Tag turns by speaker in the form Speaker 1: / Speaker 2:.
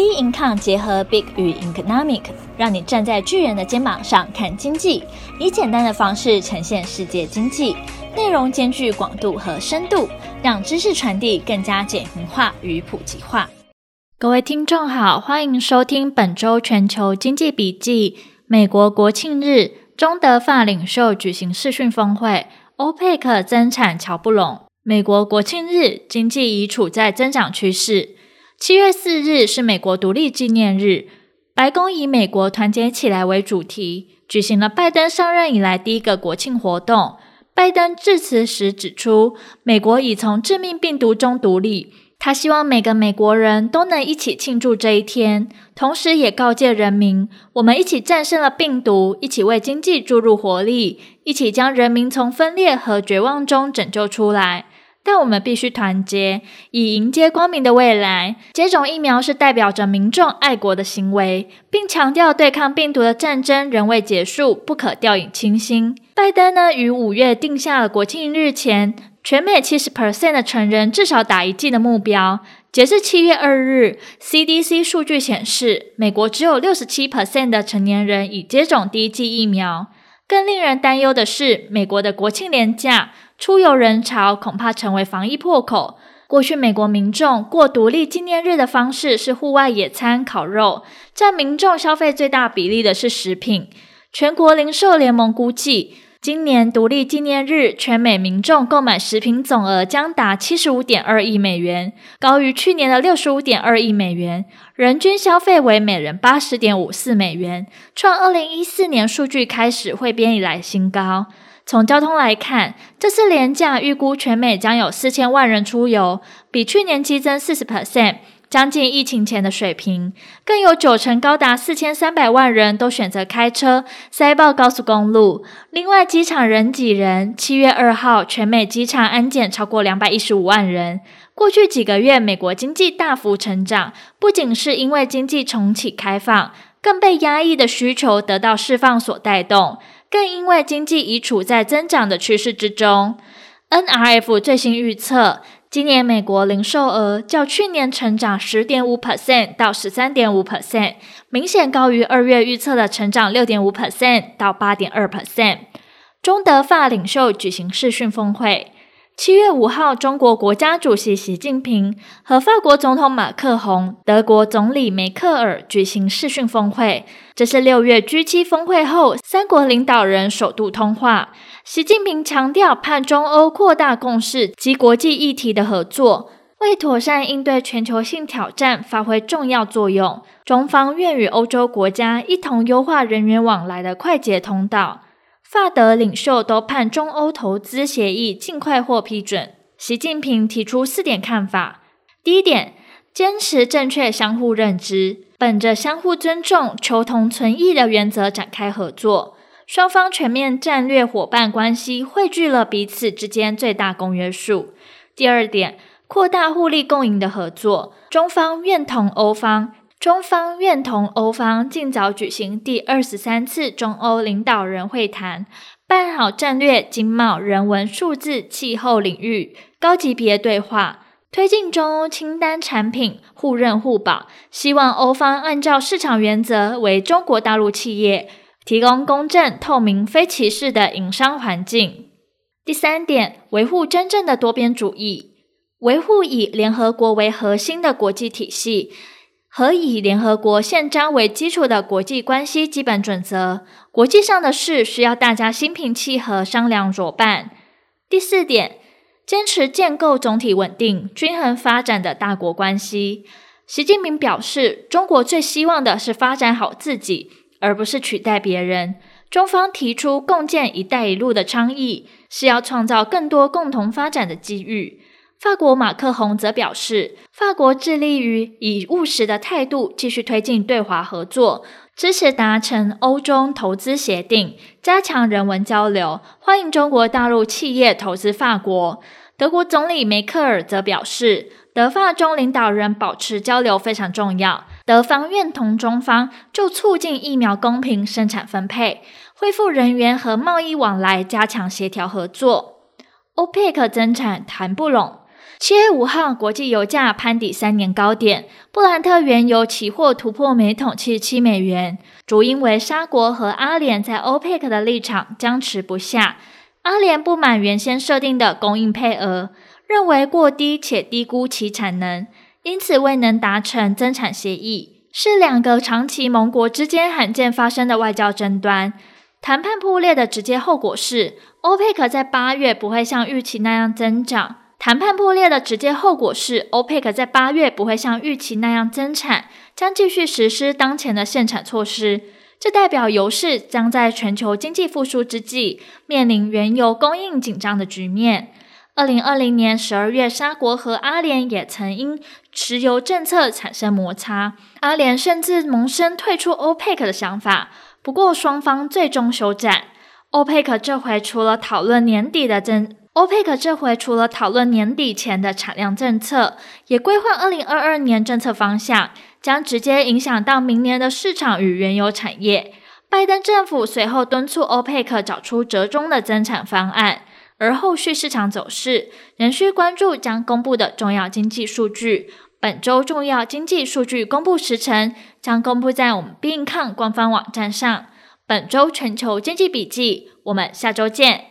Speaker 1: Bincom 结合 Big 与 Economic，让你站在巨人的肩膀上看经济，以简单的方式呈现世界经济，内容兼具广度和深度，让知识传递更加简明化与普及化。各位听众好，欢迎收听本周全球经济笔记。美国国庆日，中德法领袖举行视讯峰会，欧佩克增产乔不拢。美国国庆日，经济已处在增长趋势。七月四日是美国独立纪念日，白宫以“美国团结起来”为主题，举行了拜登上任以来第一个国庆活动。拜登致辞时指出，美国已从致命病毒中独立，他希望每个美国人都能一起庆祝这一天，同时也告诫人民：我们一起战胜了病毒，一起为经济注入活力，一起将人民从分裂和绝望中拯救出来。但我们必须团结，以迎接光明的未来。接种疫苗是代表着民众爱国的行为，并强调对抗病毒的战争仍未结束，不可掉以轻心。拜登呢，于五月定下了国庆日前全美七十 percent 的成人至少打一剂的目标。截至七月二日，CDC 数据显示，美国只有六十七 percent 的成年人已接种第一剂疫苗。更令人担忧的是，美国的国庆连假。出游人潮恐怕成为防疫破口。过去，美国民众过独立纪念日的方式是户外野餐、烤肉，占民众消费最大比例的是食品。全国零售联盟估计，今年独立纪念日全美民众购买食品总额将达七十五点二亿美元，高于去年的六十五点二亿美元，人均消费为每人八十点五四美元，创二零一四年数据开始汇编以来新高。从交通来看，这次廉价预估全美将有四千万人出游，比去年激增四十 percent，将近疫情前的水平。更有九成高达四千三百万人都选择开车，塞爆高速公路。另外，机场人挤人，七月二号全美机场安检超过两百一十五万人。过去几个月，美国经济大幅成长，不仅是因为经济重启开放，更被压抑的需求得到释放所带动。更因为经济已处在增长的趋势之中，NRF 最新预测，今年美国零售额较去年成长十点五 percent 到十三点五 percent，明显高于二月预测的成长六点五 percent 到八点二 percent。中德法领袖举行视讯峰会。七月五号，中国国家主席习近平和法国总统马克宏、德国总理梅克尔举行视讯峰会。这是六月 G7 峰会后，三国领导人首度通话。习近平强调，盼中欧扩大共识及国际议题的合作，为妥善应对全球性挑战发挥重要作用。中方愿与欧洲国家一同优化人员往来的快捷通道。法德领袖都盼中欧投资协议尽快获批准。习近平提出四点看法：第一点，坚持正确相互认知，本着相互尊重、求同存异的原则展开合作。双方全面战略伙伴关系汇聚了彼此之间最大公约数。第二点，扩大互利共赢的合作，中方愿同欧方。中方愿同欧方尽早举行第二十三次中欧领导人会谈，办好战略、经贸、人文、数字、气候领域高级别对话，推进中欧清单产品互认互保。希望欧方按照市场原则，为中国大陆企业提供公正、透明、非歧视的营商环境。第三点，维护真正的多边主义，维护以联合国为核心的国际体系。和以联合国宪章为基础的国际关系基本准则，国际上的事需要大家心平气和商量着办。第四点，坚持建构总体稳定、均衡发展的大国关系。习近平表示，中国最希望的是发展好自己，而不是取代别人。中方提出共建“一带一路”的倡议，是要创造更多共同发展的机遇。法国马克宏则表示，法国致力于以务实的态度继续推进对华合作，支持达成欧中投资协定，加强人文交流，欢迎中国大陆企业投资法国。德国总理梅克尔则表示，德法中领导人保持交流非常重要，德方愿同中方就促进疫苗公平生产分配、恢复人员和贸易往来加强协调合作。欧佩克增产谈不拢。七月五号，国际油价攀抵三年高点，布兰特原油期货突破每桶七十七美元，主因为沙国和阿联在 OPEC 的立场僵持不下。阿联不满原先设定的供应配额，认为过低且低估其产能，因此未能达成增产协议，是两个长期盟国之间罕见发生的外交争端。谈判破裂的直接后果是，欧佩克在八月不会像预期那样增长。谈判破裂的直接后果是，欧佩克在八月不会像预期那样增产，将继续实施当前的限产措施。这代表油市将在全球经济复苏之际，面临原油供应紧张的局面。二零二零年十二月，沙国和阿联也曾因石油政策产生摩擦，阿联甚至萌生退出欧佩克的想法。不过，双方最终休战。欧佩克这回除了讨论年底的增，欧佩克这回除了讨论年底前的产量政策，也规划二零二二年政策方向。将直接影响到明年的市场与原油产业。拜登政府随后敦促欧佩克找出折中的增产方案，而后续市场走势仍需关注将公布的重要经济数据。本周重要经济数据公布时程将公布在我们 Being Con 官方网站上。本周全球经济笔记，我们下周见。